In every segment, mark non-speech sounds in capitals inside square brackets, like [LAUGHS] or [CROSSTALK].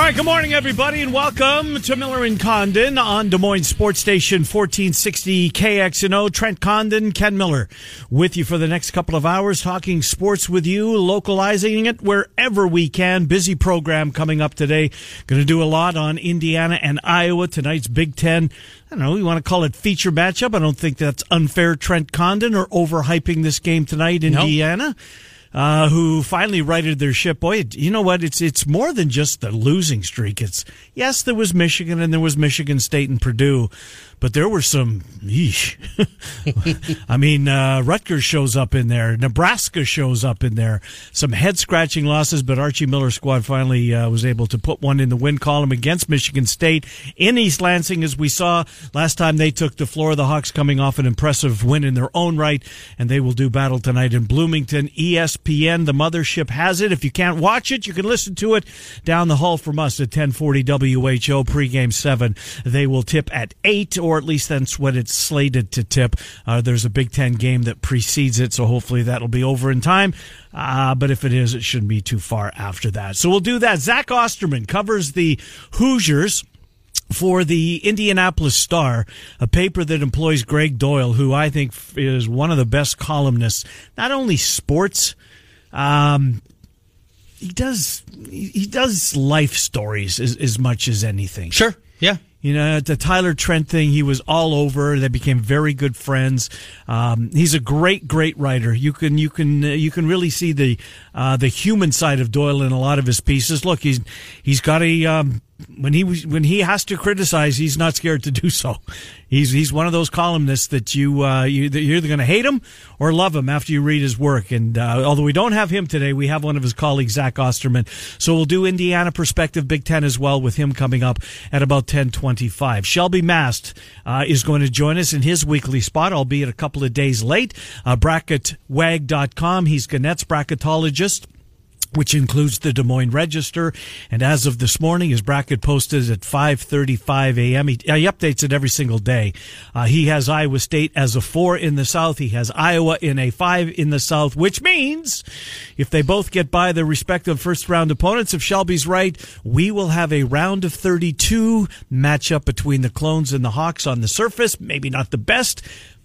All right, good morning, everybody, and welcome to Miller and Condon on Des Moines Sports Station 1460 KXNO. Trent Condon, Ken Miller, with you for the next couple of hours, talking sports with you, localizing it wherever we can. Busy program coming up today. Going to do a lot on Indiana and Iowa. Tonight's Big Ten. I don't know, you want to call it feature matchup. I don't think that's unfair, Trent Condon, or overhyping this game tonight, Indiana. Nope uh, who finally righted their ship. Boy, you know what? It's it's more than just the losing streak. It's yes, there was Michigan and there was Michigan State and Purdue, but there were some. [LAUGHS] I mean, uh, Rutgers shows up in there. Nebraska shows up in there. Some head scratching losses, but Archie Miller's squad finally uh, was able to put one in the win column against Michigan State in East Lansing, as we saw last time they took the floor. The Hawks coming off an impressive win in their own right, and they will do battle tonight in Bloomington. ESPN, the mothership, has it. If you can't watch it, you can listen to it down the hall from us at 1040 WHO pregame seven. They will tip at eight or at least that's what it's slated to tip. Uh, there's a Big Ten game that precedes it, so hopefully that'll be over in time. Uh, but if it is, it shouldn't be too far after that. So we'll do that. Zach Osterman covers the Hoosiers for the Indianapolis Star, a paper that employs Gregg Doyel, who I think is one of the best columnists, not only sports, um, he does he does life stories as, as much as anything. Sure. Yeah. You know, the Tyler Trent thing, he was all over. They became very good friends. Um, he's a great, great writer. You can, you can, uh, you can really see the, uh, the human side of Doyel in a lot of his pieces. Look, he's, he's got a, um, when he when he has to criticize, he's not scared to do so. He's he's one of those columnists that you uh, you you're either going to hate him or love him after you read his work. And uh, although we don't have him today, we have one of his colleagues, Zach Osterman. So we'll do Indiana perspective, Big Ten as well, with him coming up at about ten twenty five. Shelby Mast uh, is going to join us in his weekly spot, albeit a couple of days late. Uh, bracketwag.com. He's Gannett's bracketologist which includes the Des Moines Register. And as of this morning, his bracket posted at 5:35 a.m. He, he, updates it every single day. Uh, he has Iowa State as a four in the South. He has Iowa in a five in the South, which means if they both get by their respective first round opponents, if Shelby's right, we will have a round of 32 matchup between the Clones and the Hawks on the surface. Maybe not the best.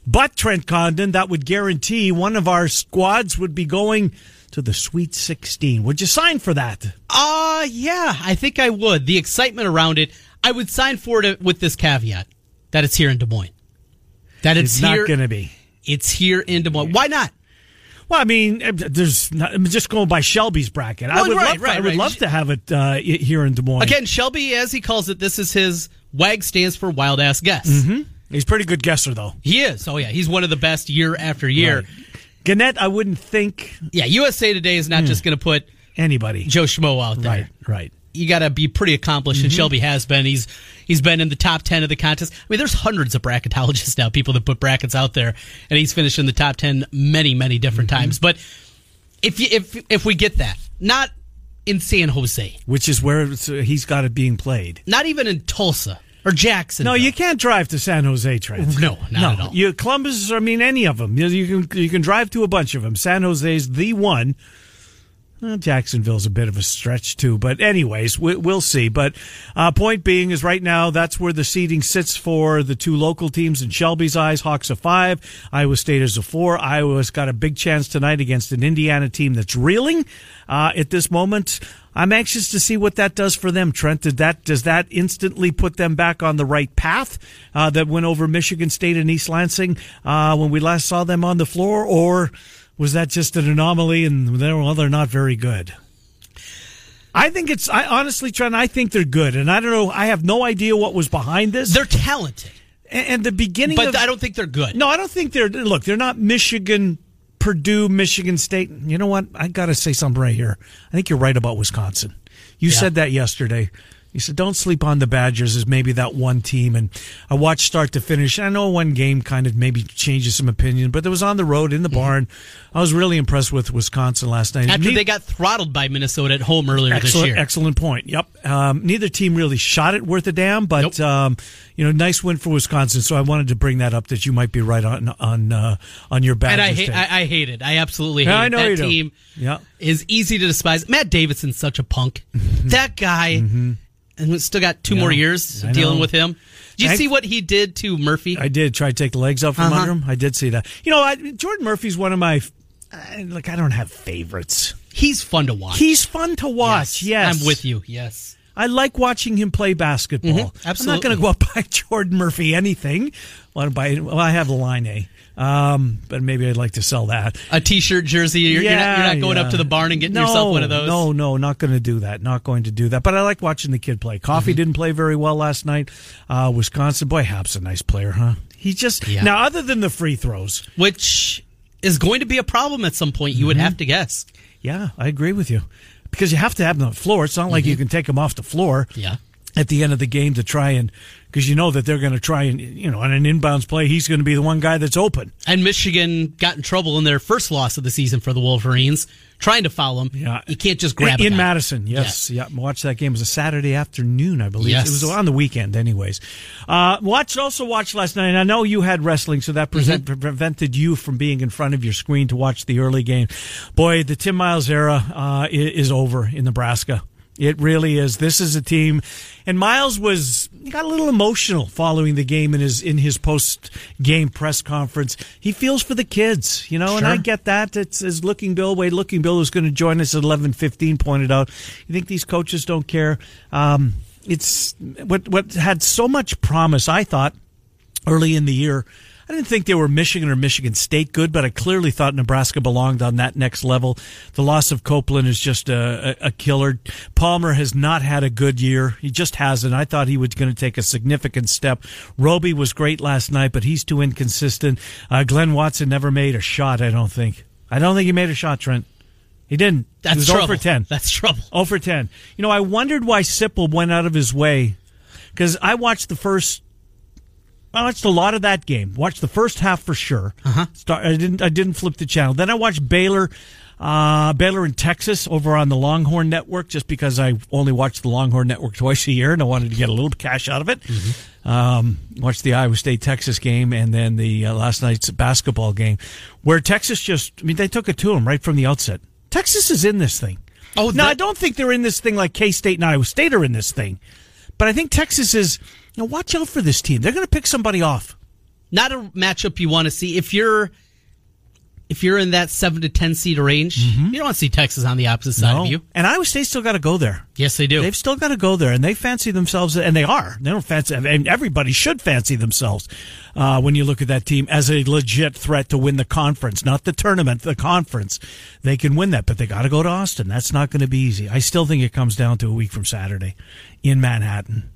But Trent Condon, that would guarantee one of our squads would be going to the Sweet 16. Would you sign for that? Uh, yeah, I think I would. The excitement around it, I would sign for it with this caveat that it's here in Des Moines. That it's, it's not going to be. It's here in Des Moines. Why not? Well, I mean, uh, there's not, I'm just going by Shelby's bracket. Well, I would right, love, right, I would right. love to have it uh, here in Des Moines. Again, Shelby, as he calls it, this is his WAG stands for wild ass guess. Mm-hmm. He's a pretty good guesser, though. He is. Oh yeah, he's one of the best year after year. Gannett, I wouldn't think. Yeah, USA Today is not mm. just going to put anybody Joe Schmo out there. Right, right. You got to be pretty accomplished, mm-hmm. and Shelby has been. He's he's been in the top ten of the contest. I mean, there's hundreds of bracketologists now, people that put brackets out there, and he's finished in the top ten many, many different mm-hmm. times. But if you, if if we get that, not in San Jose, which is where he's got it being played, not even in Tulsa or Jackson. No, you can't drive to San Jose, Trent. No, not no. at all. You Columbus, I mean, any of them. You, you can you can drive to a bunch of them. San Jose's the one. Well, Jacksonville's a bit of a stretch too, but anyways, we, will see. But uh, point being is right now that's where the seating sits for the two local teams in Shelby's eyes. Hawks a five, Iowa State is a four. Iowa's got a big chance tonight against an Indiana team that's reeling uh, at this moment. I'm anxious to see what that does for them. Trent, did that does that instantly put them back on the right path uh, that went over Michigan State and East Lansing uh, when we last saw them on the floor, or was that just an anomaly and they're, well, they're not very good? I think it's, I honestly, Trent, I think they're good. And I don't know, I have no idea what was behind this. They're talented. And, and the beginning But of, I don't think they're good. No, I don't think they're, look, they're not Michigan, Purdue, Michigan State. You know what? I got to say something right here. I think you're right about Wisconsin. You yeah. said that yesterday. He said, "Don't sleep on the Badgers as maybe that one team." And I watched start to finish. I know one game kind of maybe changes some opinion, but it was on the road in the barn. I was really impressed with Wisconsin last night. After Ne- they got throttled by Minnesota at home earlier this excellent, year. excellent point. Yep. Um, neither team really shot it worth a damn, but Nope. um, you know, nice win for Wisconsin. So I wanted to bring that up that you might be right on on uh, on your Badgers. And I hate. I, I hate it. I absolutely hate Yeah, I it. know that you do. team Yeah. is easy to despise. Matt Davidson's such a punk. that guy, and we still got two Yeah, more years I dealing know. with him. Did you Thank- see what he did to Murphy? I did try to take the legs out from Uh-huh. under him. I did see that. You know, I, Jordan Murphy's one of my. I, like I don't have favorites. He's fun to watch. He's fun to watch. Yes, I'm with you. Yes. I like watching him play basketball. Absolutely, I'm not Mm-hmm. going to go out [LAUGHS] buy Jordan Murphy anything. Want to buy? Well, I have the line A, um, but maybe I'd like to sell that. A T-shirt, jersey. You're, you're, not, you're not going yeah. up to the barn and getting No, yourself one of those. No, no, not going to do that. Not going to do that. But I like watching the kid play. Coffey Mm-hmm. didn't play very well last night. Uh, Wisconsin, boy, Happ's a nice player, huh? He just Yeah. now, other than the free throws, Which is going to be a problem at some point. You would Mm-hmm. have to guess. yeah, I agree with you because you have to have them on the floor. It's not like you can take them off the floor. Mm-hmm. Yeah. At the end of the game to try and because you know that they're going to try and you know on an inbounds play he's going to be the one guy that's open. And Michigan got in trouble in their first loss of the season for the Wolverines, trying to foul him. Yeah, You can't just grab in, in. Madison. Yes, yeah. Watch that game. It was a Saturday afternoon, I believe. Yes. It was on the weekend, anyways. Uh, watched also watched last night. And I know you had wrestling, so that present, Mm-hmm. prevented you from being in front of your screen to watch the early game. Boy, the Tim Miles era uh, is over in Nebraska. It really is. This is a team, and Miles was he got a little emotional following the game in his in his post game press conference. He feels for the kids, you know, and I get that. It's as Lookingbill, Wade Lookingbill, who's going to join us at eleven fifteen, pointed out. You think these coaches don't care? Um, it's what what had so much promise. I thought early in the year. I didn't think they were Michigan or Michigan State good, but I clearly thought Nebraska belonged on that next level. The loss of Copeland is just a, a, killer. Palmer has not had a good year. He just hasn't. I thought he was going to take a significant step. Roby was great last night, but he's too inconsistent. Uh, Glynn Watson never made a shot, I don't think. I don't think he made a shot, Trent. He didn't. That's he was trouble. 0 for 10. That's trouble. 0 for 10. You know, I wondered why Sipple went out of his way because I watched the first. I watched a lot of that game. Watched the first half for sure. Uh-huh. Start, I didn't. I didn't flip the channel. Then I watched Baylor, uh, Baylor in Texas over on the Longhorn Network, just because I only watch the Longhorn Network [LAUGHS] twice a year, and I wanted to get a little cash out of it. Um, watched the Iowa State Texas game, and then the uh, last night's basketball game, where Texas just. I mean, they took it to them right from the outset. Texas is in this thing. Oh, no, that- I don't think they're in this thing like K State and Iowa State are in this thing, but I think Texas is. You know, watch out for this team. They're going to pick somebody off. Not a matchup you want to see. If you're if you're in that seven to ten seed range, you don't want to see Texas on the opposite side of you. And Iowa State still got to go there. Yes, they do. They've still got to go there, and they fancy themselves, and they are. They don't fancy, and everybody should fancy themselves uh, when you look at that team as a legit threat to win the conference, not the tournament, the conference. They can win that, but they got to go to Austin. That's not going to be easy. I still think it comes down to a week from Saturday in Manhattan.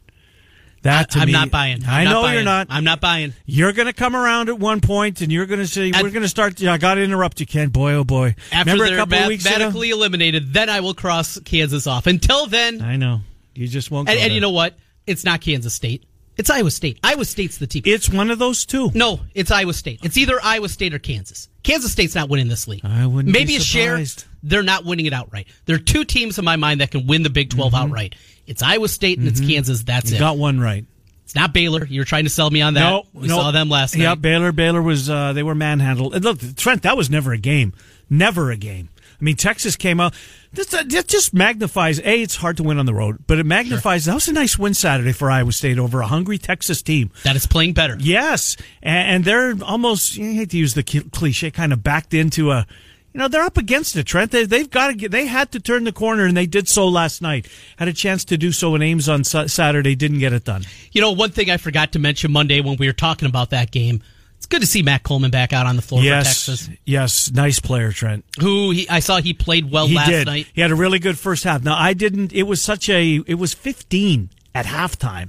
That to I'm me, not buying. I'm I know you're not. I'm not buying. You're going to come around at one point, and you're going to say, At- "We're going to start." I got to interrupt you, Ken. Boy, oh boy! After Remember they're couple of weeks ago? mathematically eliminated, then I will cross Kansas off. Until then, I know you just won't. and, go and you know what? It's not Kansas State. It's Iowa State. Iowa State's the team. it's one of those two. no, it's Iowa State. It's either Iowa State or Kansas. Kansas State's not winning this league. I wouldn't Maybe be a share. They're not winning it outright. There are two teams in my mind that can win the Big 12 mm-hmm. outright. It's Iowa State and it's Kansas. That's Mm-hmm. You it. got one right. It's not Baylor. You were trying to sell me on that. No, we no. saw them last Yeah, night. Baylor. Baylor was uh, they were manhandled. And look, Trent, that was never a game. Never a game. I mean, Texas came out. This uh, that just magnifies. A, it's hard to win on the road, but it magnifies. That was a nice win Saturday for Iowa State over a hungry Texas team. That is playing better. Yes, and, and they're almost. I hate to use the cliche, kind of backed into a. You know they're up against it, Trent. They, they've got to get. They had to turn the corner, and they did so last night. Had a chance to do so in Ames on Sa- Saturday, didn't get it done. You know, one thing I forgot to mention Monday when we were talking about that game. It's good to see Matt Coleman back out on the floor yes, for Texas. yes, nice player, Trent. Who he, I saw he played well he last did. night. He had a really good first half. Now I didn't. It was such a. It was 15 at halftime,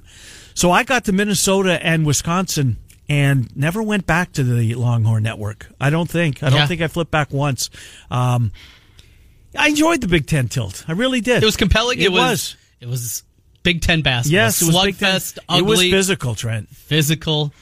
so I got to Minnesota and Wisconsin and never went back to the Longhorn Network. I don't think. I don't Yeah. think I flipped back once. Um, I enjoyed the Big Ten tilt. I really did. It was compelling. It, It, was, was. It was Big Ten basketball. Yes, it was slugfest, ugly, It was physical, Trent. physical.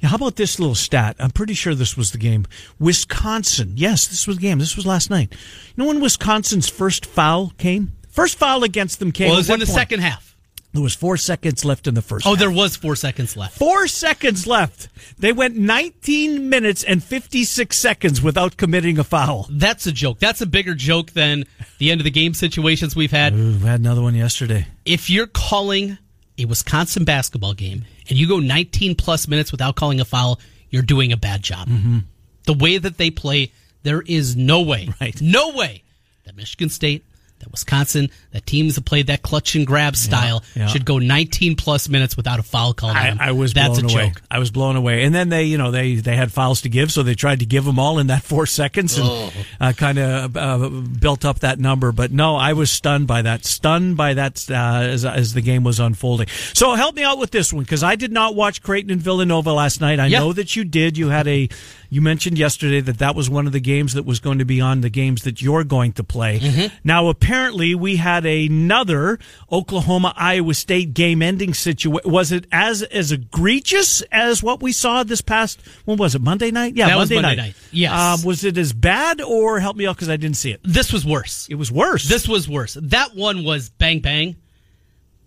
Yeah, how about this little stat? I'm pretty sure this was the game. Wisconsin. Yes, this was the game. This was last night. You know when Wisconsin's first foul came? First foul against them came. Well, it was in the point? second half. There was four seconds left in the first. Oh, half. there was four seconds left. Four seconds left. They went 19 minutes and 56 seconds without committing a foul. That's a joke. That's a bigger joke than the end of the game situations we've had. Ooh, we had another one yesterday. If you're calling a Wisconsin basketball game and you go 19 plus minutes without calling a foul, you're doing a bad job. Mm-hmm. The way that they play, there is no way, Right. no way that Michigan State, that Wisconsin, that teams that played that clutch and grab style yeah. should go 19 plus minutes without a foul call. I. I was That's blown a away. joke. I was blown away. And then they, you know, they they had fouls to give, so they tried to give them all in that [LAUGHS] four seconds and Oh. uh, kind of uh, built up that number. But no, I was stunned by that. Stunned by that uh, as as the game was unfolding. So help me out with this one because I did not watch Creighton and Villanova last night. I Yeah. know that you did. You had a. You mentioned yesterday that that was one of the games that was going to be on the games that you're going to play. Mm-hmm. Now, apparently, we had another Oklahoma Iowa State game ending situation. Was it as as egregious as what we saw this past? When was it? Monday night? Yeah, That was Monday, Monday night. Yes. Um, was it as bad, or help me out because I didn't see it? This was worse. It was worse. This was worse. That one was bang bang.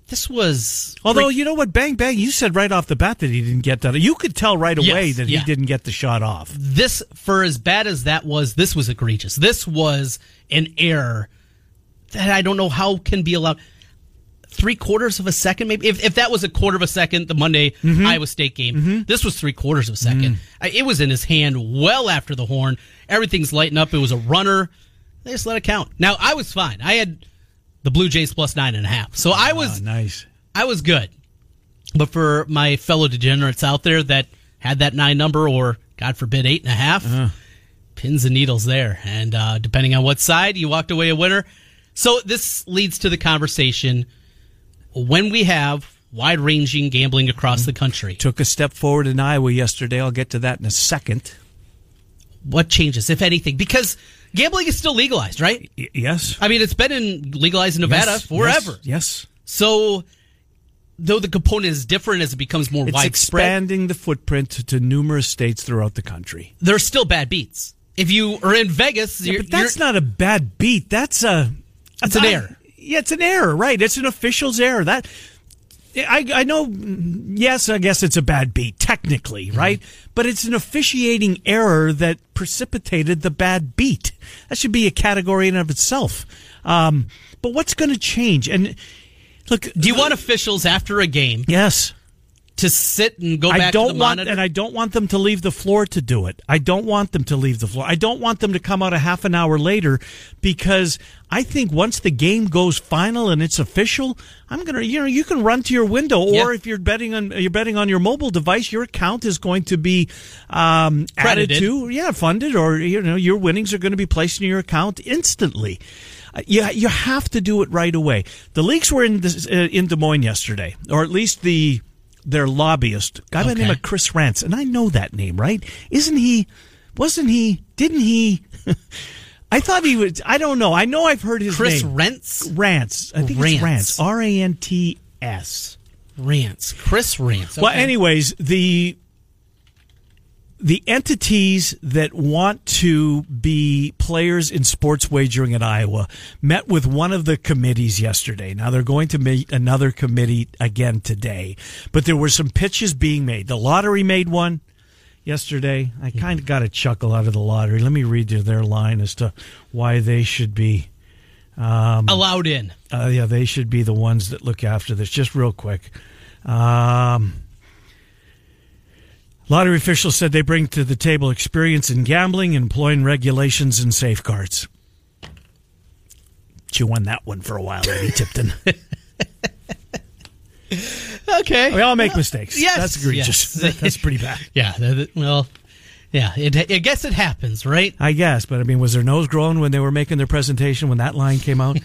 This was Although you know what, bang bang, you said right off the bat that he didn't get that. You could tell right away Yes, that yeah. he didn't get the shot off. this for as bad as that was. This was egregious. This was an error that I don't know how can be allowed. Three quarters of a second, maybe. If, if that was a quarter of a second, the Monday Mm-hmm. Iowa State game, this was three quarters of a 2nd Mm. It was in his hand well after the horn. Everything's lighting up. It was a runner. They just let it count. Now I was fine. I had the Blue Jays plus nine and a half, so I was Ah, nice. I was good. But for my fellow degenerates out there that had that nine number or, God forbid, eight and a half, Uh-huh. pins and needles there. And uh, depending on what side, you walked away a winner. So this leads to the conversation when we have wide ranging gambling across the country, Took a step forward in Iowa yesterday. I'll get to that in a second. what changes, if anything? Because gambling is still legalized, right? Y- yes. I mean, it's been in legalized in Nevada Yes, forever. Yes. yes. So, though the component is different as it becomes more It's widespread, expanding the footprint to, numerous states throughout the country. there's still bad beats. If you are in Vegas, Yeah, you're, but that's not a bad beat. That's a. It's an I- error. Yeah, it's an error, right? It's an official's error. That I I know. Yes, I guess it's a bad beat technically, Mm-hmm. right? But it's an officiating error that precipitated the bad beat. That should be a category in and of itself. Um, but what's going to change? And look, do you want officials after a game Yes. To sit and go back I to don't the want, monitor? and I don't want them to leave the floor to do it. I don't want them to leave the floor. I don't want them to come out a half an hour later because I think once the game goes final and it's official, I'm gonna, you know, you can run to your window, or Yeah. if you're betting on you're betting on your mobile device, your account is going to be um, added Credited. to, yeah, funded, or you know, your winnings are going to be placed in your account instantly. Uh, You, you have to do it right away. The leagues were in this, uh, in Des Moines yesterday, or at least the their lobbyist, guy by the name of Chris Rants, and I know that name, right? Isn't he? Wasn't he? Didn't he? [LAUGHS] I thought he was. I don't know. I know I've heard his Chris name. Rents? Rants. I think Rants. it's Rants. R A N T S. Rants. Chris Rants. Well, anyways, the the entities that want to be players in sports wagering in Iowa met with one of the committees yesterday. Now they're going to meet another committee again today, but there were some pitches being made. The lottery made one yesterday. I kind of got a chuckle out of the lottery. Let me read you their line as to why they should be. allowed in. Uh, yeah, they should be the ones that look after this. Just real quick. Um, lottery officials said they bring to the table experience in gambling, employing regulations, and safeguards. Chew on that one for a while, Eddie Tipton. [LAUGHS] Okay. we all make mistakes. Yes, That's egregious. yes. [LAUGHS] That's pretty bad. [LAUGHS] Yeah. Well, yeah. It, I guess it happens, right? I guess, but I mean, was their nose growing when they were making their presentation when that line came out?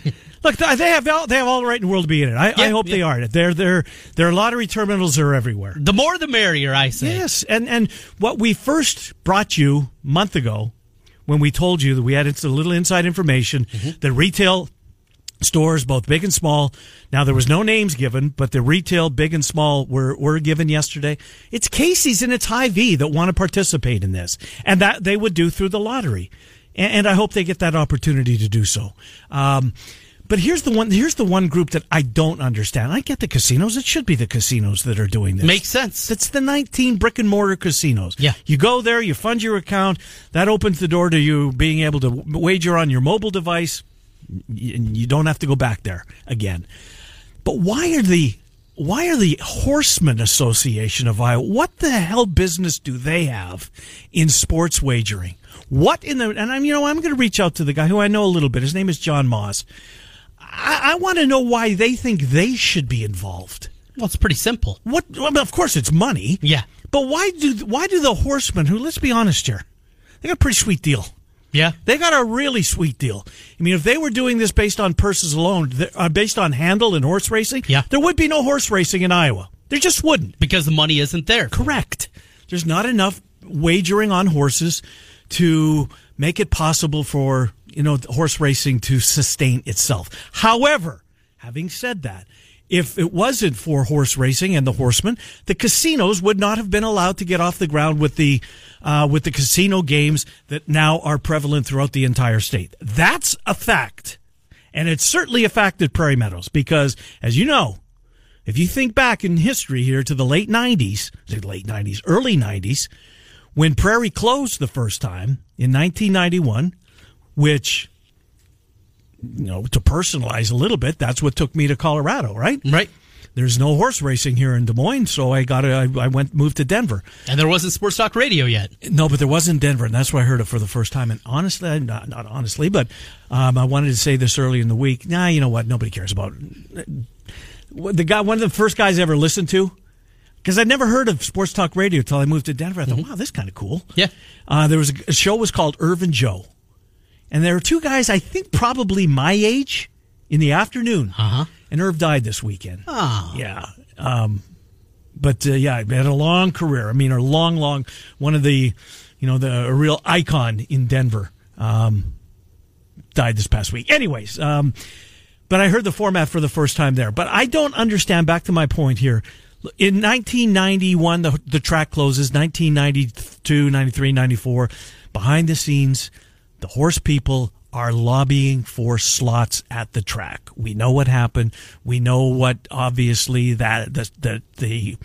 Look, they have all, they have all the right in the world to be in it. I, I Yeah, hope they are. Their their their lottery terminals are everywhere. The more the merrier, I say. Yes, and and what we first brought you a month ago, when we told you that we had a little inside information Mm-hmm. that retail stores, both big and small. Now there was no names given, but the retail big and small were, were given yesterday. It's Casey's and it's Hy-Vee that want to participate in this and that they would do through the lottery. And, and I hope they get that opportunity to do so. Um, but here's the one. Here's the one group that I don't understand. I get the casinos. It should be the casinos that are doing this. Makes sense. It's the 19 brick and mortar casinos. Yeah. You go there, you fund your account. That opens the door to you being able to wager on your mobile device. And you don't have to go back there again. But why are the why are the Horsemen Association of Iowa? What the hell business do they have in sports wagering? What in the and I'm you know I'm going to reach out to the guy who I know a little bit. His name is John Moss. I, I want to know why they think they should be involved. Well, it's pretty simple. What? Well, of course, it's money. Yeah. But why do why do the horsemen, who let's be honest here, they got a pretty sweet deal. Yeah. They got a really sweet deal. I mean, if they were doing this based on purses alone, uh, based on handle and horse racing, Yeah. there would be no horse racing in Iowa. There just wouldn't. Because the money isn't there. Correct. There's not enough wagering on horses to make it possible for, you know, horse racing to sustain itself. However, having said that, if it wasn't for horse racing and the horsemen, the casinos would not have been allowed to get off the ground with the uh, with the casino games that now are prevalent throughout the entire state. That's a fact, and it's certainly a fact at Prairie Meadows because, as you know, if you think back in history here to the late 90s, the late 90s, early 90s, when Prairie closed the first time in 1991, which, you know, to personalize a little bit, that's what took me to Colorado, right? Right. There's no horse racing here in Des Moines, so I got I, I went moved to Denver. And there wasn't Sports Talk Radio yet. No, but there was in Denver, and that's where I heard it for the first time. And honestly, not not honestly, but um, I wanted to say this early in the week. Nah, you know what? Nobody cares about the guy. One of the first guys I ever listened to, because I'd never heard of sports talk radio until I moved to Denver. I thought, wow, this is kind of cool. Yeah. Uh, there was a, a show was called Irv and Joe, and there were two guys I think probably my age in the afternoon. Uh-huh. And Irv died this weekend. Oh. Yeah. Um, but uh, yeah, had a long career. I mean, a long, long one of the, you know, the a real icon in Denver. Um, died this past week. Anyways, um, but I heard the format for the first time there. But I don't understand. Back to my point here. In 1991, the, the track closes. 1992, 93, 94. Behind the scenes, the horse people are lobbying for slots at the track. We know what happened. We know what obviously that the the, the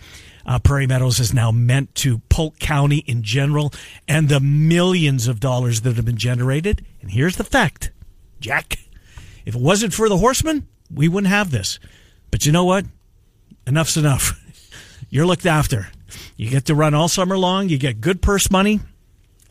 uh, Prairie Meadows is now meant to Polk County in general, and the millions of dollars that have been generated. And here's the fact, Jack: if it wasn't for the horsemen, we wouldn't have this. But you know what? Enough's enough. [LAUGHS] You're looked after. You get to run all summer long. You get good purse money.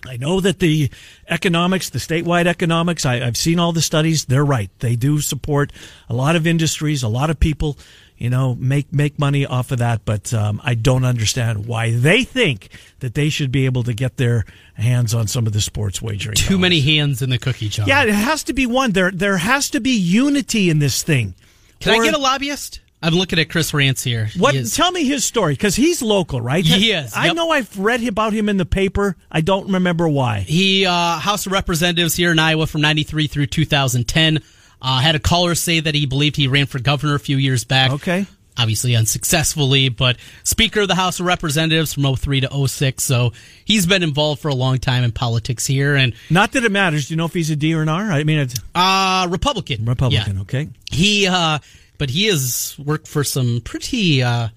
I know that the economics, the statewide economics, I, have seen all the studies. They're right. They do support a lot of industries, a lot of people, you know, make make money off of that. But um, I don't understand why they think that they should be able to get their hands on some of the sports wagering. Too dollars. many hands in the cookie jar. Yeah, it has to be one. There there has to be unity in this thing. Can Or- I get a lobbyist? I'm looking at Chris Rants here. He Tell me his story because he's local, right? He is, I yep. know I've read about him in the paper. I don't remember why. He uh, House of Representatives here in Iowa from '93 through 2010. Uh, had a caller say that he believed he ran for governor a few years back. Okay. Obviously unsuccessfully, but Speaker of the House of Representatives from 03 to 06. So he's been involved for a long time in politics here and Not that it matters. Do you know if he's a D or an R? I mean, it's uh, Republican. Republican. Yeah. Okay. He, uh, but he has worked for some pretty, uh,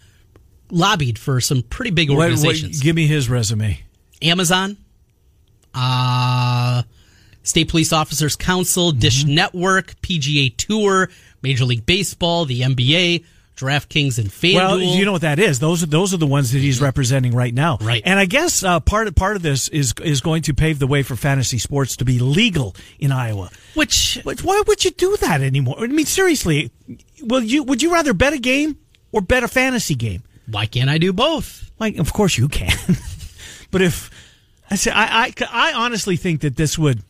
lobbied for some pretty big What, what, organizations. give me his resume. Amazon, uh, State Police Officers Council, Dish Mm-hmm. Network, PGA Tour, Major League Baseball, the NBA, DraftKings, and FanDuel. Well, you know what that is. Those are those are the ones that he's representing right now. Right. And I guess uh, part of part of this is is going to pave the way for fantasy sports to be legal in Iowa. which But why would you do that anymore? I mean, seriously, will you would you rather bet a game or bet a fantasy game? why can't I do both? Like, of course you can. [LAUGHS] but if I say, I, I, I honestly think that this would,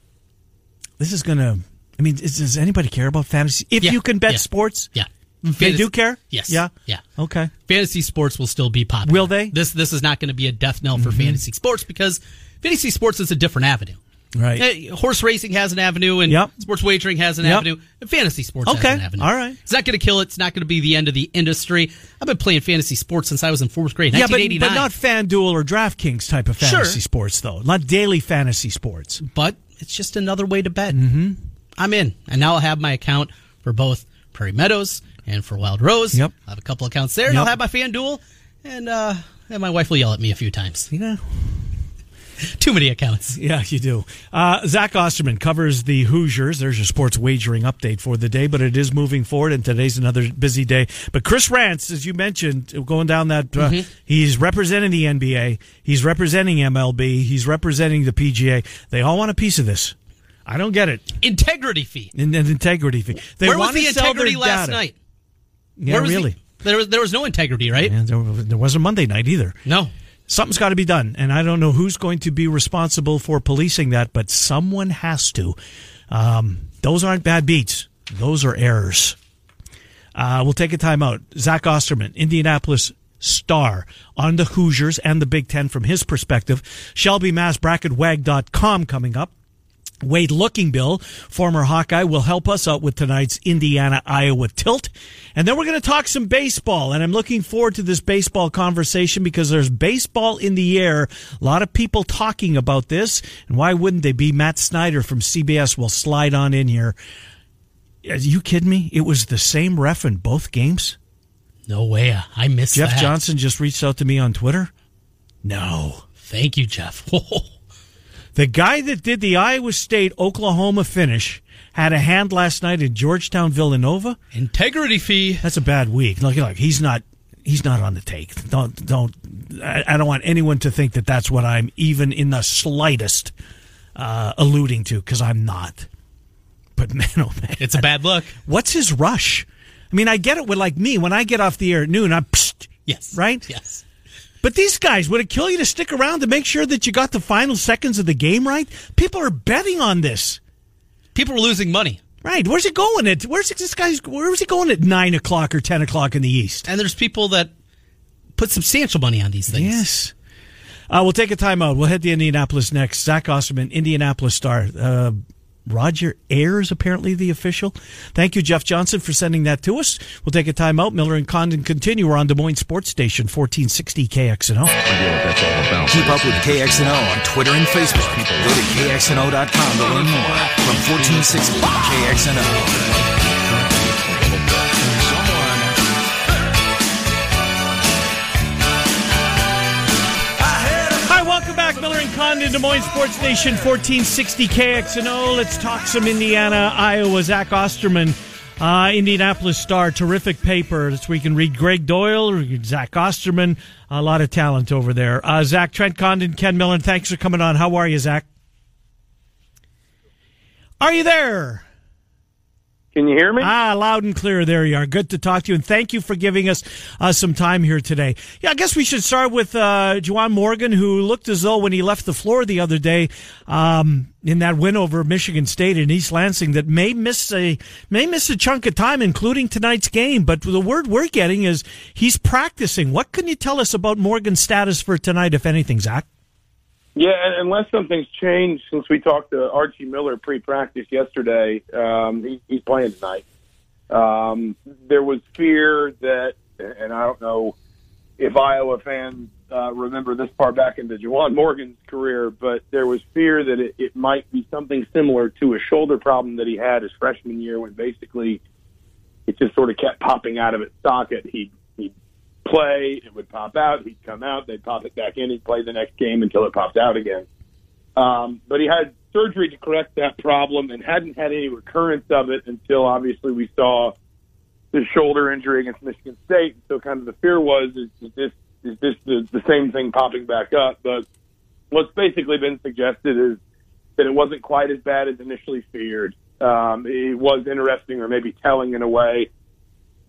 this is going to, I mean, is, does anybody care about fantasy? If Yeah, you can bet yeah. sports, Yeah, they Fantasy- do care? Yes. Yeah. Yeah. Okay. Fantasy sports will still be popular. Will they? Mm-hmm. This this is not going to be a death knell for fantasy sports because fantasy sports is a different avenue. Right. Horse racing has an avenue, and Yep. sports wagering has an Yep. avenue, and fantasy sports Okay. has an avenue. All right. It's not going to kill it. It's not going to be the end of the industry. I've been playing fantasy sports since I was in fourth grade, Yeah, but, 1989. but not FanDuel or DraftKings type of Sure. fantasy sports, though. Not daily fantasy sports. but it's just another way to bet. Mm-hmm. I'm in, and now I'll have my account for both Prairie Meadows and for Wild Rose. Yep. I'll have a couple accounts there, and Yep. I'll have my FanDuel, and uh, and my wife will yell at me a few times. Yeah. [LAUGHS] Too many accounts. Yeah, you do. Uh, Zach Osterman covers the Hoosiers. There's your sports wagering update for the day, but it is moving forward, and today's another busy day. But Chris Rants, as you mentioned, going down that, uh, he's representing the NBA, he's representing MLB, he's representing the PGA. They all want a piece of this. I don't get it. Integrity fee. And an integrity fee. They Where was the integrity last data. night? Yeah, Where was the- really. there was there was no integrity, right? And there, there wasn't Monday night either. No. Something's got to be done and i don't know who's going to be responsible for policing that but someone has to. Um, those aren't bad beats. Those are errors. Uh, we'll take a time out. Zach osterman indianapolis star on the hoosiers and the big ten from his perspective. Shelby Mast coming up Wade Lookingbill, former Hawkeye, will help us out with tonight's Indiana Iowa tilt. And then we're going to talk some baseball. And I'm looking forward to this baseball conversation because there's baseball in the air. A lot of people talking about this. And why wouldn't they be? Matt Snyder from CBS will slide on in here. Are you kidding me? It was the same ref in both games. No way. I missed Jeff that. Johnson just reached out to me on Twitter. No. Thank you, Jeff. [LAUGHS] The guy that did the Iowa State Oklahoma finish had a hand last night in Georgetown Villanova. integrity fee. That's a bad week. Look, look, he's not he's not on the take. Don't don't. I, I don't want anyone to think that that's what I'm even in the slightest uh, alluding to because I'm not. But [LAUGHS] man, oh man, It's a bad look. what's his rush? I mean, I get it with like me when I get off the air at noon. I'm psst, Yes. right. Yes. But these guys, would it kill you to stick around to make sure that you got the final seconds of the game right? People are betting on this. People are losing money. Right. Where's it going at? Where's this guy's? Where's he going at nine o'clock or ten o'clock in the east? And there's people that put substantial money on these things. Yes. Uh, we'll take a timeout. We'll head to Indianapolis next. Zach Osterman, Indianapolis Star. Uh, Roger Ayers, apparently the official. Thank you, Jeff Johnson, for sending that to us. We'll take a time out. Miller and Condon continue. We're on Des Moines Sports Station, 1460 KXNO. Keep up with KXNO on Twitter and Facebook. People. Go to KXNO.com to learn more. From 1460 KXNO. And Condon, Des Moines Sports Nation 1460 KXNO. Let's talk some Indiana, Iowa. Zach Osterman, uh, Indianapolis Star, terrific paper. That's where you can read Greg Doyle, Zach Osterman. A lot of talent over there. Uh, Zach, Trent Condon, Ken Miller, thanks for coming on. How are you, Zach? Are you there? Can you hear me? Ah, loud and clear. There you are. Good to talk to you, and thank you for giving us uh, some time here today. Yeah, I guess we should start with uh, Juwan Morgan, who looked as though when he left the floor the other day um, in that win over Michigan State in East Lansing, that may miss a may miss a chunk of time, including tonight's game. But the word we're getting is he's practicing. What can you tell us about Morgan's status for tonight, if anything, Zach? Yeah, unless something's changed since we talked to Archie Miller pre-practice yesterday, um, he, he's playing tonight. Um, there was fear that, and I don't know if Iowa fans uh, remember this far back into Juwan Morgan's career, but there was fear that it, it might be something similar to a shoulder problem that he had his freshman year, when basically it just sort of kept popping out of its socket. He he'd play, it would pop out, he'd come out, they'd pop it back in, he'd play the next game until it popped out again. Um, but he had surgery to correct that problem and hadn't had any recurrence of it until obviously we saw the shoulder injury against Michigan State. So kind of the fear was is, is this is this the, the same thing popping back up? But what's basically been suggested is that it wasn't quite as bad as initially feared. Um, it was interesting or maybe telling in a way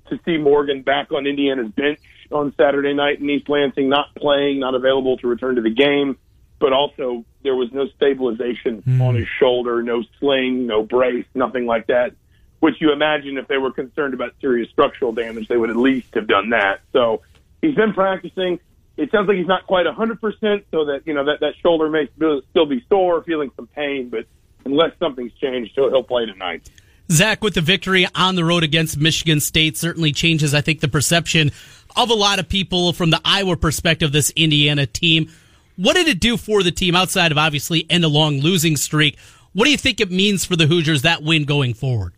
to see Morgan back on Indiana's bench on Saturday night in East Lansing, not playing, not available to return to the game, but also there was no stabilization hmm. on his shoulder, no sling, no brace, nothing like that. Which you imagine if they were concerned about serious structural damage, they would at least have done that. So he's been practicing. it sounds like he's not quite 100%, so that, you know, that, that shoulder may still be sore, feeling some pain, but unless something's changed, he'll, he'll play tonight. Zach, with the victory on the road against Michigan State, certainly changes, I think, the perception of a lot of people from the Iowa perspective, this Indiana team. What did it do for the team outside of obviously end a long losing streak? What do you think it means for the Hoosiers that win going forward?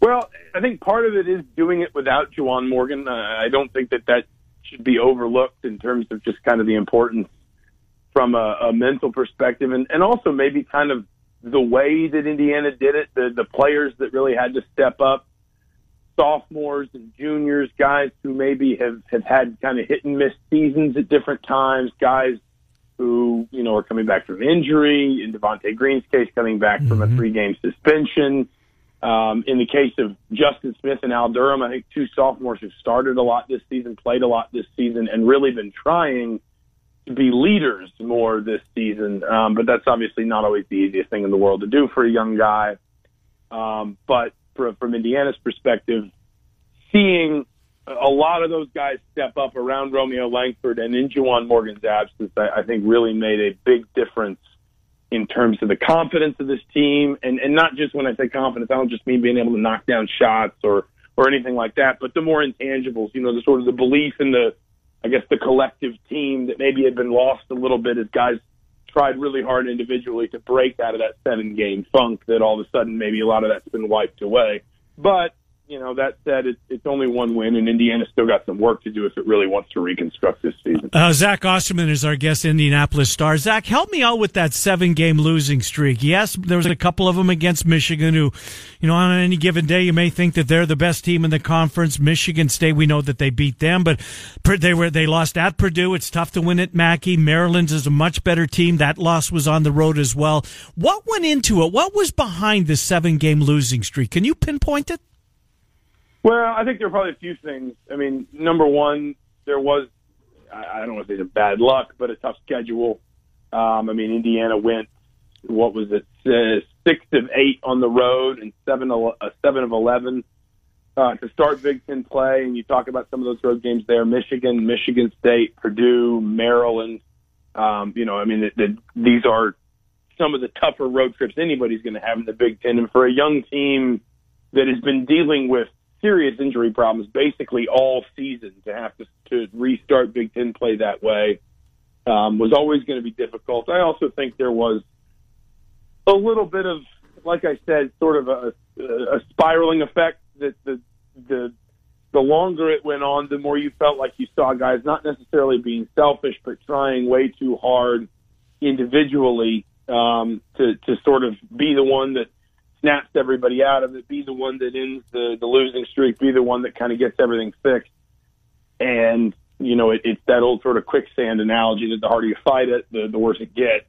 Well, I think part of it is doing it without Juwan Morgan. Uh, I don't think that that should be overlooked in terms of just kind of the importance from a, a mental perspective, and, and also maybe kind of the way that Indiana did it. The the players that really had to step up, sophomores and juniors, guys who maybe have have had kind of hit and miss seasons at different times, guys who you know are coming back from injury. In Devonte Green's case, coming back mm-hmm. from a mm-hmm. three game suspension. Um, in the case of Justin Smith and Al Durham, I think two sophomores who've started a lot this season, played a lot this season, and really been trying to be leaders more this season. Um, but that's obviously not always the easiest thing in the world to do for a young guy. Um, but for, from Indiana's perspective, seeing a lot of those guys step up around Romeo Langford and in Juwan Morgan's absence, I, I think really made a big difference in terms of the confidence of this team, and and not just when I say confidence, I don't just mean being able to knock down shots or or anything like that, but the more intangibles, you know, the sort of the belief in the, I guess, the collective team that maybe had been lost a little bit as guys tried really hard individually to break out of that seven game funk that all of a sudden maybe a lot of that's been wiped away. But you know, that said, it, it's only one win, and Indiana's still got some work to do if it really wants to reconstruct this season. Uh, Zach Osterman is our guest, Indianapolis Star. Zach, help me out with that seven game losing streak. Yes, there was a couple of them against Michigan who, you know, on any given day, you may think that they're the best team in the conference. Michigan State, we know that they beat them, but they were, they lost at Purdue. It's tough to win at Mackey. Maryland's is a much better team. That loss was on the road as well. What went into it? What was behind this seven game losing streak? Can you pinpoint it? Well, I think there are probably a few things. I mean, number one, there was I don't want to say it's bad luck, but a tough schedule. Um, I mean, Indiana went what was it uh, six of eight on the road and seven uh, seven of eleven uh, to start Big Ten play. And you talk about some of those road games there: Michigan, Michigan State, Purdue, Maryland. Um, you know, I mean, the, the, these are some of the tougher road trips anybody's going to have in the Big Ten. And for a young team that has been dealing with serious injury problems basically all season to have to, to restart Big Ten play that way um, was always going to be difficult. I also think there was a little bit of, like I said, sort of a, a spiraling effect that the the the longer it went on, the more you felt like you saw guys not necessarily being selfish, but trying way too hard individually um, to to sort of be the one that snaps everybody out of it, be the one that ends the, the losing streak, be the one that kind of gets everything fixed. And, you know, it, it's that old sort of quicksand analogy that the harder you fight it, the, the worse it gets.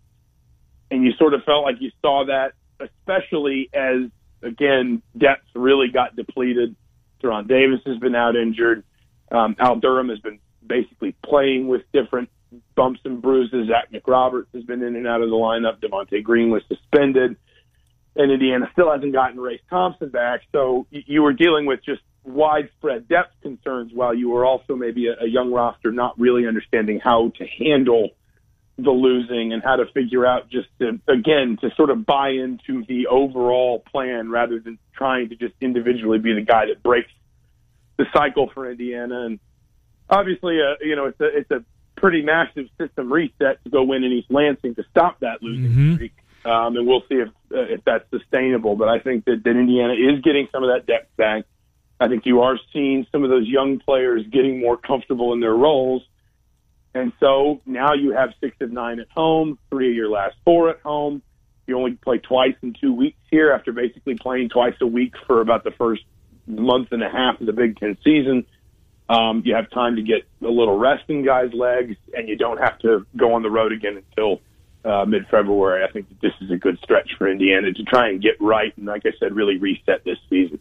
And you sort of felt like you saw that, especially as, again, depth really got depleted. De'Ron Davis has been out injured. Um, Al Durham has been basically playing with different bumps and bruises. Zach McRoberts has been in and out of the lineup. Devonte Green was suspended and Indiana still hasn't gotten Race Thompson back. So you were dealing with just widespread depth concerns while you were also maybe a, a young roster not really understanding how to handle the losing and how to figure out just to, again, to sort of buy into the overall plan rather than trying to just individually be the guy that breaks the cycle for Indiana. And obviously, uh, you know, it's a, it's a pretty massive system reset to go win in East Lansing to stop that losing mm-hmm. streak um, and we'll see if uh, if that's sustainable. But I think that, that Indiana is getting some of that depth back. I think you are seeing some of those young players getting more comfortable in their roles. And so now you have six of nine at home, three of your last four at home. You only play twice in two weeks here after basically playing twice a week for about the first month and a half of the Big Ten season. Um, you have time to get a little rest in guys' legs, and you don't have to go on the road again until uh, mid February. I think that this is a good stretch for Indiana to try and get right and, like I said, really reset this season.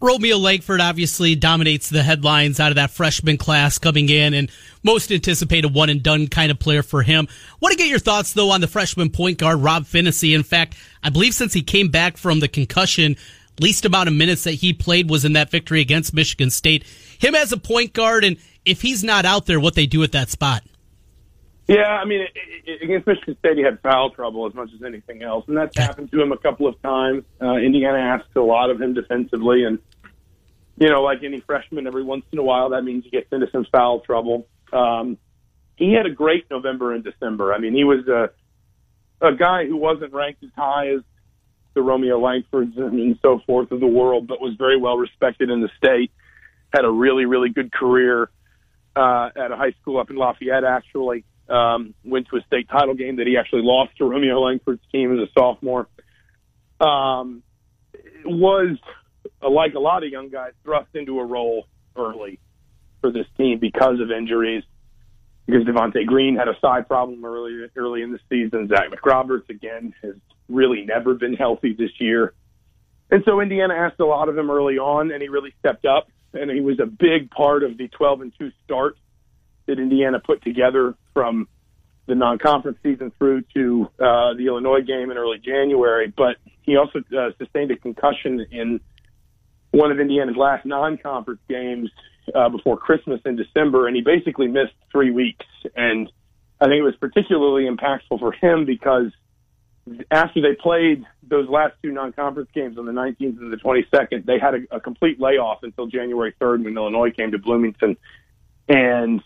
Romeo Langford obviously dominates the headlines out of that freshman class coming in and most anticipated one and done kind of player for him. Want to get your thoughts though on the freshman point guard Rob Phinisee. In fact, I believe since he came back from the concussion, least amount of minutes that he played was in that victory against Michigan State. Him as a point guard and if he's not out there, what they do at that spot. Yeah, I mean, it, it, against Michigan State, he had foul trouble as much as anything else, and that's happened to him a couple of times. Uh, Indiana asks a lot of him defensively, and you know, like any freshman, every once in a while, that means he gets into some foul trouble. Um, he had a great November and December. I mean, he was a a guy who wasn't ranked as high as the Romeo Langfords and so forth of the world, but was very well respected in the state. Had a really, really good career uh, at a high school up in Lafayette. Actually, um, went to a state title game that he actually lost to Romeo Langford's team as a sophomore. Um, was uh, like a lot of young guys thrust into a role early for this team because of injuries because Devonte Green had a side problem early early in the season. Zach McRoberts again has really never been healthy this year, and so Indiana asked a lot of him early on, and he really stepped up, and he was a big part of the 12 and two start that Indiana put together from the non-conference season through to uh, the Illinois game in early January. But he also uh, sustained a concussion in one of Indiana's last non-conference games uh, before Christmas in December, and he basically missed three weeks. And I think it was particularly impactful for him because after they played those last two non-conference games on the 19th and the 22nd, they had a, a complete layoff until January 3rd when Illinois came to Bloomington, and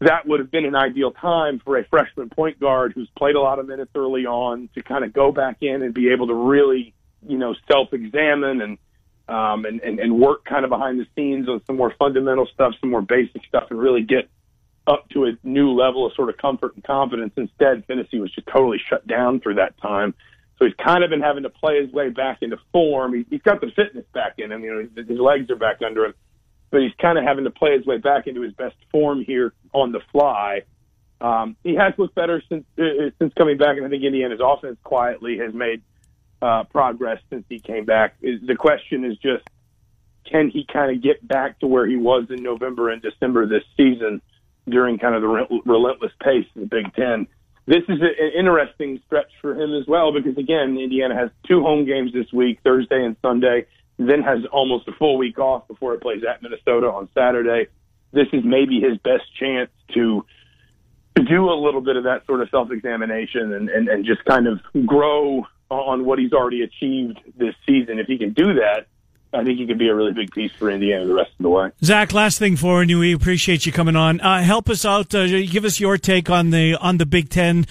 that would have been an ideal time for a freshman point guard who's played a lot of minutes early on to kind of go back in and be able to really, you know, self-examine and um, and, and, and work kind of behind the scenes on some more fundamental stuff, some more basic stuff, and really get up to a new level of sort of comfort and confidence. Instead, Phinisee was just totally shut down through that time. So he's kind of been having to play his way back into form. He, he's got the fitness back in him. You know, his legs are back under him, but he's kind of having to play his way back into his best form here on the fly. Um, he has looked better since uh, since coming back, and I think Indiana's offense quietly has made uh, progress since he came back. The question is just, can he kind of get back to where he was in November and December this season during kind of the re- relentless pace of the Big Ten? This is a, an interesting stretch for him as well because again, Indiana has two home games this week, Thursday and Sunday, then has almost a full week off before it plays at Minnesota on Saturday. This is maybe his best chance to do a little bit of that sort of self-examination and, and, and just kind of grow on what he's already achieved this season. If he can do that, I think he could be a really big piece for Indiana the rest of the way. Zach, last thing for you, we appreciate you coming on. Uh, help us out. Uh, give us your take on the on the Big Ten.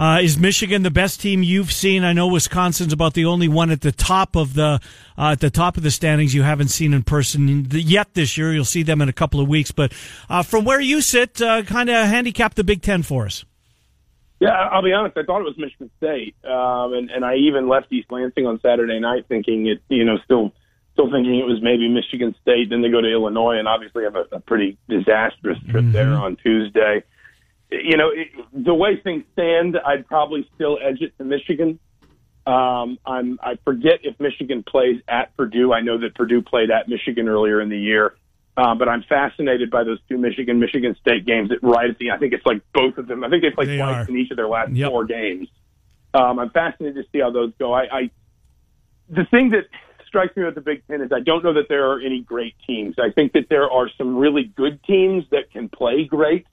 Uh, is Michigan the best team you've seen? I know Wisconsin's about the only one at the top of the uh, at the top of the standings you haven't seen in person yet this year. You'll see them in a couple of weeks. But uh, from where you sit, uh, kind of handicap the Big Ten for us. Yeah, I'll be honest. I thought it was Michigan State, um, and and I even left East Lansing on Saturday night thinking it, you know, still still thinking it was maybe Michigan State. Then they go to Illinois, and obviously have a, a pretty disastrous trip mm-hmm. there on Tuesday. You know, it, the way things stand, I'd probably still edge it to Michigan. Um, I'm I forget if Michigan plays at Purdue. I know that Purdue played at Michigan earlier in the year. Uh, but I'm fascinated by those two Michigan Michigan State games. That right at the I think it's like both of them. I think they played they twice are. in each of their last yep. four games. Um, I'm fascinated to see how those go. I, I the thing that strikes me with the Big Ten is I don't know that there are any great teams. I think that there are some really good teams that can play great,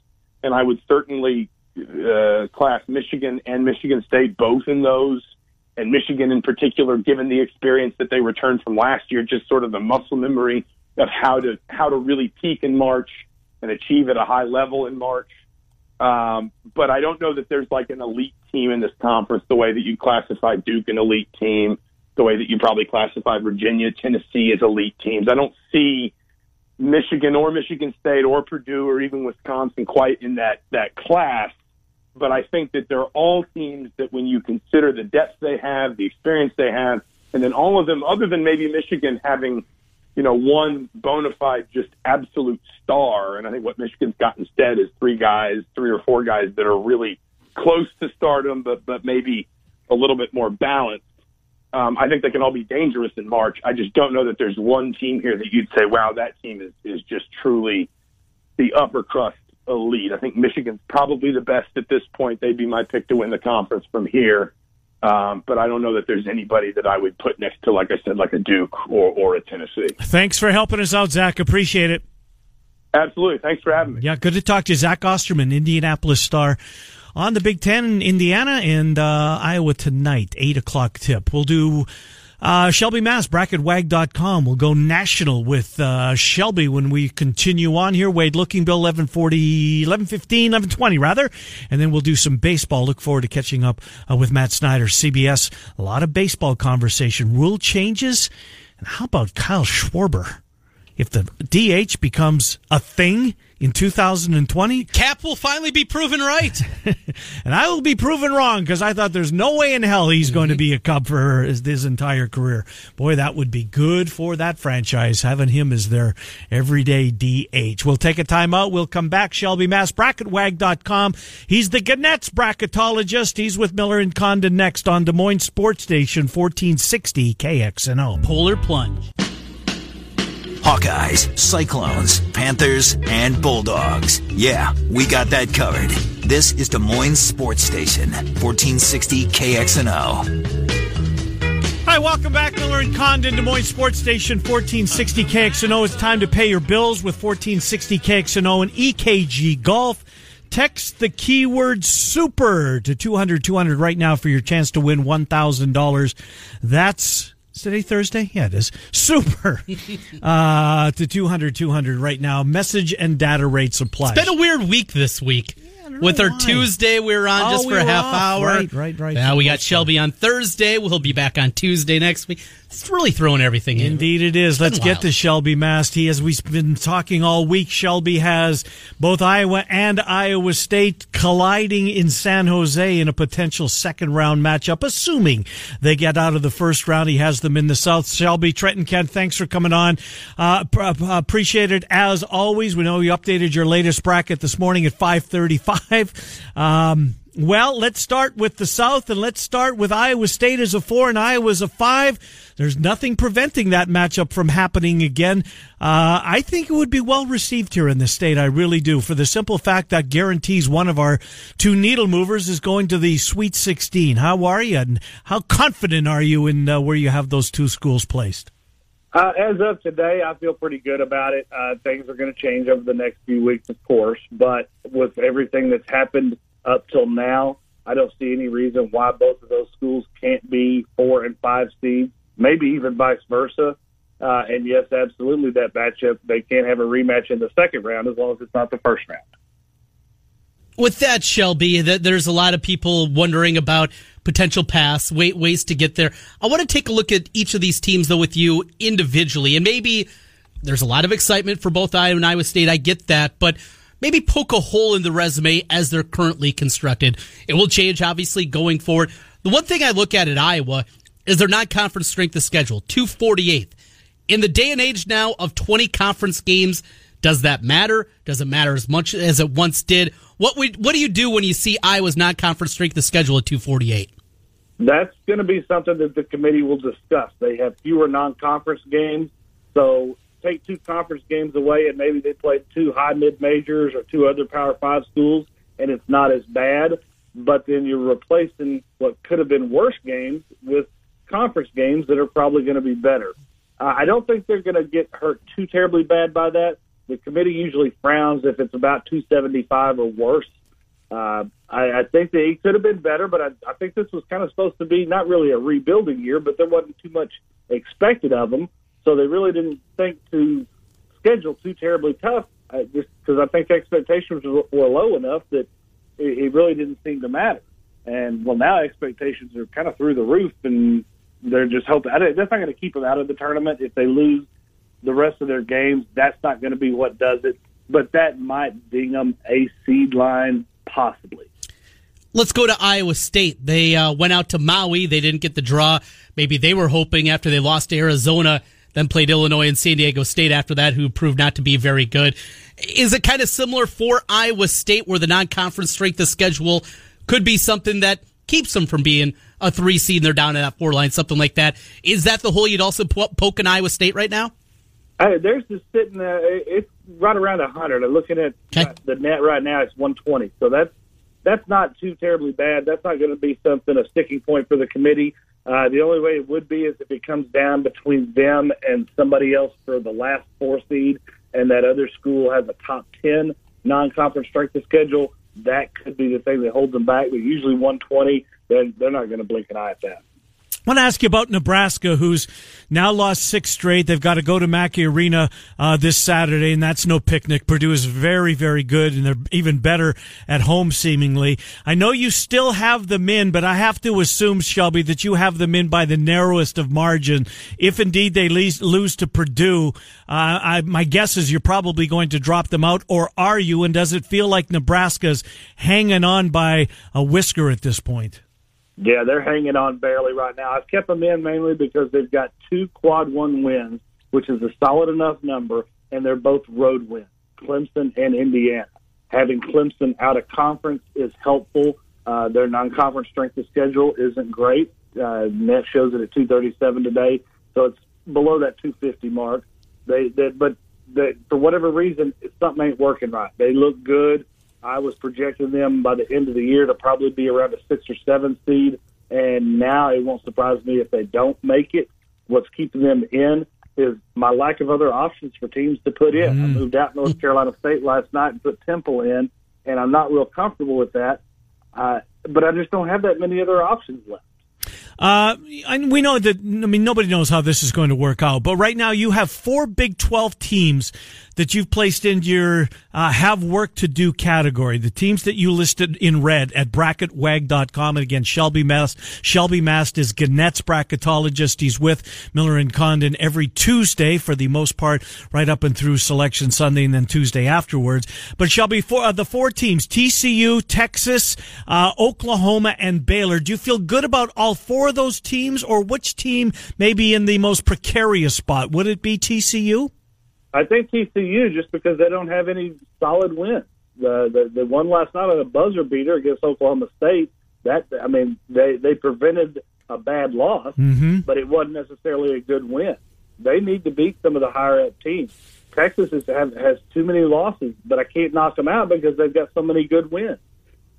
and I would certainly uh, class Michigan and Michigan State both in those. And Michigan in particular, given the experience that they returned from last year, just sort of the muscle memory of how to how to really peak in March and achieve at a high level in March. Um, but I don't know that there's like an elite team in this conference the way that you classify Duke an elite team, the way that you probably classify Virginia, Tennessee as elite teams. I don't see Michigan or Michigan State or Purdue or even Wisconsin quite in that that class. But I think that they're all teams that when you consider the depth they have, the experience they have, and then all of them, other than maybe Michigan having you know, one bona fide, just absolute star. And I think what Michigan's got instead is three guys, three or four guys that are really close to stardom, but but maybe a little bit more balanced. Um, I think they can all be dangerous in March. I just don't know that there's one team here that you'd say, wow, that team is is just truly the upper crust elite. I think Michigan's probably the best at this point. They'd be my pick to win the conference from here. Um, but I don't know that there's anybody that I would put next to, like I said, like a Duke or, or a Tennessee. Thanks for helping us out, Zach. Appreciate it. Absolutely. Thanks for having me. Yeah, good to talk to you. Zach Osterman, Indianapolis Star on the Big Ten, Indiana and uh, Iowa tonight, 8 o'clock tip. We'll do uh, Shelby Mast, bracketwag.com. We'll go national with uh, Shelby when we continue on here. Wade Lookingbill, 1140, 1115, 1120 rather. And then we'll do some baseball. Look forward to catching up uh, with Matt Snyder, CBS. A lot of baseball conversation. Rule changes. And how about Kyle Schwarber? If the DH becomes a thing in 2020, Cap will finally be proven right. [LAUGHS] and I will be proven wrong because I thought there's no way in hell he's going to be a Cub for his, his entire career. Boy, that would be good for that franchise, having him as their everyday DH. We'll take a timeout. We'll come back. Shelby Mast, bracketwag.com. He's the Gannett's bracketologist. He's with Miller and Condon next on Des Moines Sports Station 1460 KXNO. Polar plunge. Hawkeyes, Cyclones, Panthers, and Bulldogs. Yeah, we got that covered. This is Des Moines Sports Station, 1460 KXNO. Hi, welcome back, Miller and Condon, Des Moines Sports Station, 1460 KXNO. It's time to pay your bills with 1460 KXNO and EKG Golf. Text the keyword super to 200 200 right now for your chance to win $1,000. That's is today Thursday? Yeah, it is. Super. [LAUGHS] uh, to 200 200 right now. Message and data rates apply. It's been a weird week this week. With our why. Tuesday, we were on Oh, just we for a half off. hour. Right, right, right. Now we got Shelby on Thursday. We'll be back on Tuesday next week. It's really throwing everything in. Indeed, it is. Let's get wild. to Shelby Mast. He, as we've been talking all week, Shelby has both Iowa and Iowa State colliding in San Jose in a potential second round matchup, assuming they get out of the first round. He has them in the South. Shelby, Trenton, Kent, thanks for coming on. Uh, uh, appreciate it as always. We know you updated your latest bracket this morning at 535. Um, well, let's start with the South and let's start with Iowa State as a four and Iowa as a five. There's nothing preventing that matchup from happening again. Uh, I think it would be well received here in the state. I really do for the simple fact that guarantees one of our two needle movers is going to the Sweet 16. How are you and how confident are you in uh, where you have those two schools placed? Uh, as of today, I feel pretty good about it. Uh, things are going to change over the next few weeks, of course, but with everything that's happened up till now, I don't see any reason why both of those schools can't be four and five seeds, maybe even vice versa. Uh, and yes, absolutely, that matchup they can't have a rematch in the second round as long as it's not the first round. With that, Shelby, that there's a lot of people wondering about potential paths, ways to get there. I want to take a look at each of these teams though with you individually, and maybe there's a lot of excitement for both Iowa and Iowa State. I get that, but maybe poke a hole in the resume as they're currently constructed. It will change, obviously, going forward. The one thing I look at at Iowa is their non-conference strength of schedule, 248th. In the day and age now of 20 conference games, does that matter? Does it matter as much as it once did? What would, what do you do when you see Iowa's non-conference strength of schedule at 248? That's going to be something that the committee will discuss. They have fewer non-conference games, so take two conference games away, and maybe they play two high mid majors or two other Power Five schools, and it's not as bad. But then you're replacing what could have been worse games with conference games that are probably going to be better. Uh, I don't think they're going to get hurt too terribly bad by that. The committee usually frowns if it's about 275 or worse. Uh, I, I think he could have been better, but I, I think this was kind of supposed to be not really a rebuilding year, but there wasn't too much expected of them, so they really didn't think to schedule too terribly tough. Uh, just because I think expectations were, were low enough that it, it really didn't seem to matter. And well, now expectations are kind of through the roof, and they're just hoping I that's not going to keep them out of the tournament if they lose the rest of their games. That's not going to be what does it, but that might ding them a seed line possibly. Let's go to Iowa State. They uh, went out to Maui. They didn't get the draw. Maybe they were hoping after they lost to Arizona, then played Illinois and San Diego State after that, who proved not to be very good. Is it kind of similar for Iowa State where the non-conference strength of schedule could be something that keeps them from being a three seed and they're down in that four line, something like that? Is that the hole you'd also po- poke in Iowa State right now? Hey, there's just sitting. there. it's right around a hundred. I'm looking at Okay. the net right now. It's 120. So that's that's not too terribly bad. That's not going to be something a sticking point for the committee. Uh, the only way it would be is if it comes down between them and somebody else for the last four seed, and that other school has a top 10 non-conference strength of schedule, that could be the thing that holds them back. But usually 120, they're, they're not going to blink an eye at that. I want to ask you about Nebraska, who's now lost six straight. They've got to go to Mackey Arena uh, this Saturday, and that's no picnic. Purdue is very, very good, and they're even better at home, seemingly. I know you still have them in, but I have to assume, Shelby, that you have them in by the narrowest of margin. If indeed they lose to Purdue, uh, I, my guess is you're probably going to drop them out, or are you? And does it feel like Nebraska's hanging on by a whisker at this point? Yeah, they're hanging on barely right now. I've kept them in mainly because they've got two quad one wins, which is a solid enough number, and they're both road wins, Clemson and Indiana. Having Clemson out of conference is helpful. Uh, their non-conference strength of schedule isn't great. Uh, net shows it at 237 today, so it's below that 250 mark. They, they but they, for whatever reason, something ain't working right. They look good. I was projecting them by the end of the year to probably be around a six or seven seed, and now it won't surprise me if they don't make it. What's keeping them in is my lack of other options for teams to put in. Mm. I moved out North Carolina State last night and put Temple in, and I'm not real comfortable with that. Uh, but I just don't have that many other options left. Uh, and we know that, I mean, nobody knows how this is going to work out, but right now you have four Big 12 teams that you've placed in your uh, have work to do category. The teams that you listed in red at bracketwag.com. And again, Shelby Mast. Shelby Mast is Gannett's bracketologist. He's with Miller and Condon every Tuesday for the most part, right up and through selection Sunday and then Tuesday afterwards. But Shelby, for uh, the four teams, TCU, Texas, uh, Oklahoma, and Baylor, do you feel good about all four of those teams or which team may be in the most precarious spot? Would it be TCU? I think TCU just because they don't have any solid wins. The the, the one last night on a buzzer beater against Oklahoma State. That I mean, they they prevented a bad loss, mm-hmm. but it wasn't necessarily a good win. They need to beat some of the higher up teams. Texas is, have, has too many losses, but I can't knock them out because they've got so many good wins.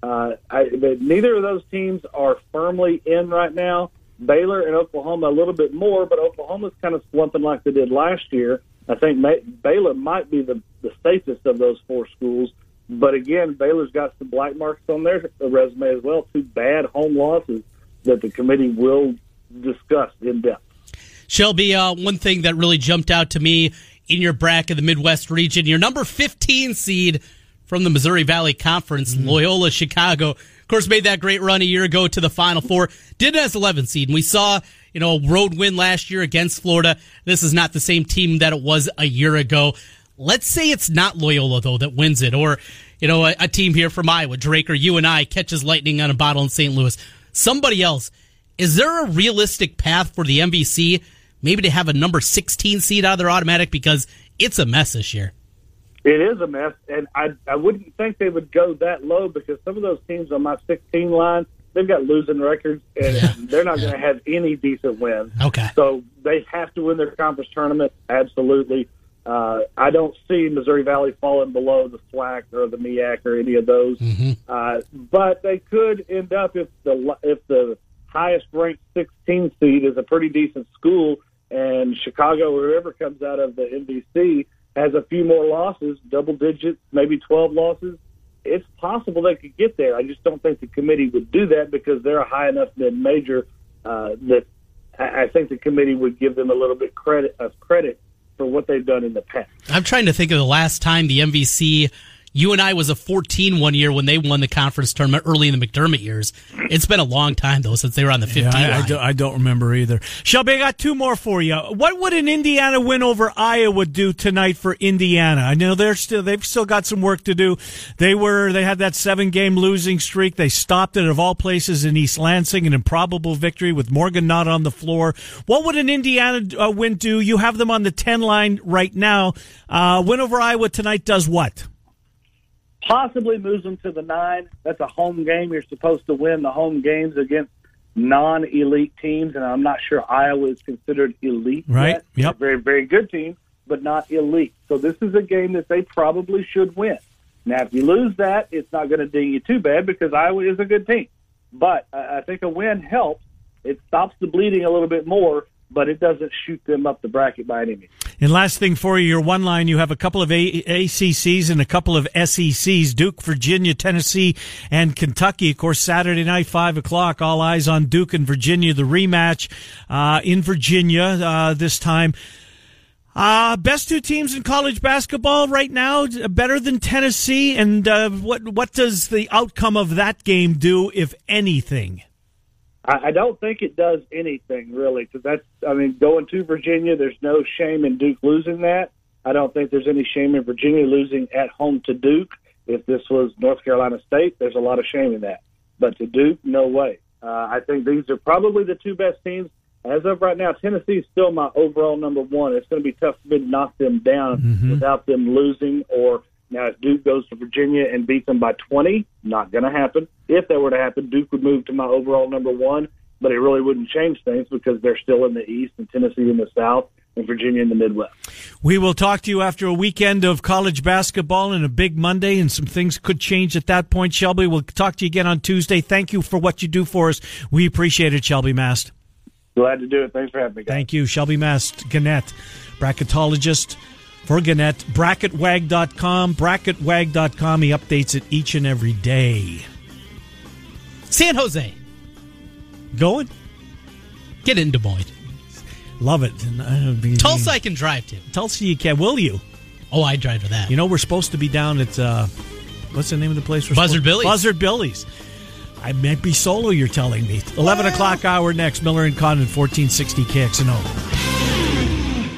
Uh, I, but neither of those teams are firmly in right now. Baylor and Oklahoma a little bit more, but Oklahoma's kind of slumping like they did last year. I think May, Baylor might be the, the safest of those four schools. But again, Baylor's got some black marks on their resume as well. Two bad home losses that the committee will discuss in depth. Shelby, uh, one thing that really jumped out to me in your bracket, the Midwest region, your number 15 seed from the Missouri Valley Conference, mm-hmm. Loyola Chicago. Of course, made that great run a year ago to the Final Four. Did it as 11 seed. And we saw you know, a road win last year against Florida. This is not the same team that it was a year ago. Let's say it's not Loyola though that wins it, or you know, a, a team here from Iowa, Drake or UNI catches lightning on a bottle in St. Louis. Somebody else. Is there a realistic path for the MVC maybe to have a number 16 seed out of their automatic because it's a mess this year? It is a mess, and I I wouldn't think they would go that low because some of those teams on my 16 line they've got losing records, and yeah. they're not going to have any decent wins. Okay. So they have to win their conference tournament. Absolutely. Uh, I don't see Missouri Valley falling below the SWAC or the MEAC or any of those. Mm-hmm. Uh, but they could end up if the if the highest ranked 16 seed is a pretty decent school, and Chicago or whoever comes out of the MVC has a few more losses, double digits, maybe 12 losses it's possible they could get there. I just don't think the committee would do that because they're a high enough mid major uh, that I think the committee would give them a little bit credit of credit for what they've done in the past. I'm trying to think of the last time the MVC UNI was a 14 one year when they won the conference tournament early in the McDermott years. It's been a long time though since they were on the 15. Yeah, I, I, do, I, don't remember either. Shelby, I got two more for you. What would an Indiana win over Iowa do tonight for Indiana? I know they're still they've still got some work to do. They were they had that seven game losing streak. They stopped it of all places in East Lansing, an improbable victory with Morgan not on the floor. What would an Indiana uh, win do? You have them on the 10 line right now. Uh, win over Iowa tonight does what? Possibly moves them to the nine. That's a home game. You're supposed to win the home games against non-elite teams, and I'm not sure Iowa is considered elite. Right. Yet. Yep. Very, very good team, but not elite. So this is a game that they probably should win. Now, if you lose that, it's not going to ding you too bad because Iowa is a good team. But I think a win helps. It stops the bleeding a little bit more but it doesn't shoot them up the bracket by any means. And last thing for you, your one line, you have a couple of a- ACCs and a couple of SECs, Duke, Virginia, Tennessee, and Kentucky. Of course, Saturday night, 5 o'clock, all eyes on Duke and Virginia, the rematch uh, in Virginia uh, this time. Uh, best two teams in college basketball right now, better than Tennessee. And uh, what what does the outcome of that game do, if anything? I, I don't think it does anything really, because that's I mean going to Virginia. There's no shame in Duke losing that. I don't think there's any shame in Virginia losing at home to Duke. If this was North Carolina State, there's a lot of shame in that. But to Duke, no way. Uh, I think these are probably the two best teams as of right now, Tennessee is still my overall number one. It's going to be tough for me to knock them down mm-hmm. without them losing. Or now, if Duke goes to Virginia and beats them by 20, not going to happen. If that were to happen, Duke would move to my overall number one, but it really wouldn't change things because they're still in the East and Tennessee in the South and Virginia in the Midwest. We will talk to you after a weekend of college basketball and a big Monday, and some things could change at that point. Shelby, we'll talk to you again on Tuesday. Thank you for what you do for us. We appreciate it, Shelby Mast. Glad to do it. Thanks for having me. Guys. Thank you, Shelby Mast, Gannett, bracketologist for Gannett. Bracketwag.com, bracketwag.com. He updates it each and every day. San Jose. Going? Get in Des Moines. Love it. Uh, Tulsa I can drive to. Tulsa you can. Will you? Oh, I drive to that. You know, we're supposed to be down at, uh, what's the name of the place? We're Buzzard Billy's. Buzzard Billy's. I might be solo, you're telling me. 11 o'clock hour next, Miller and Condon, 1460 KXNO.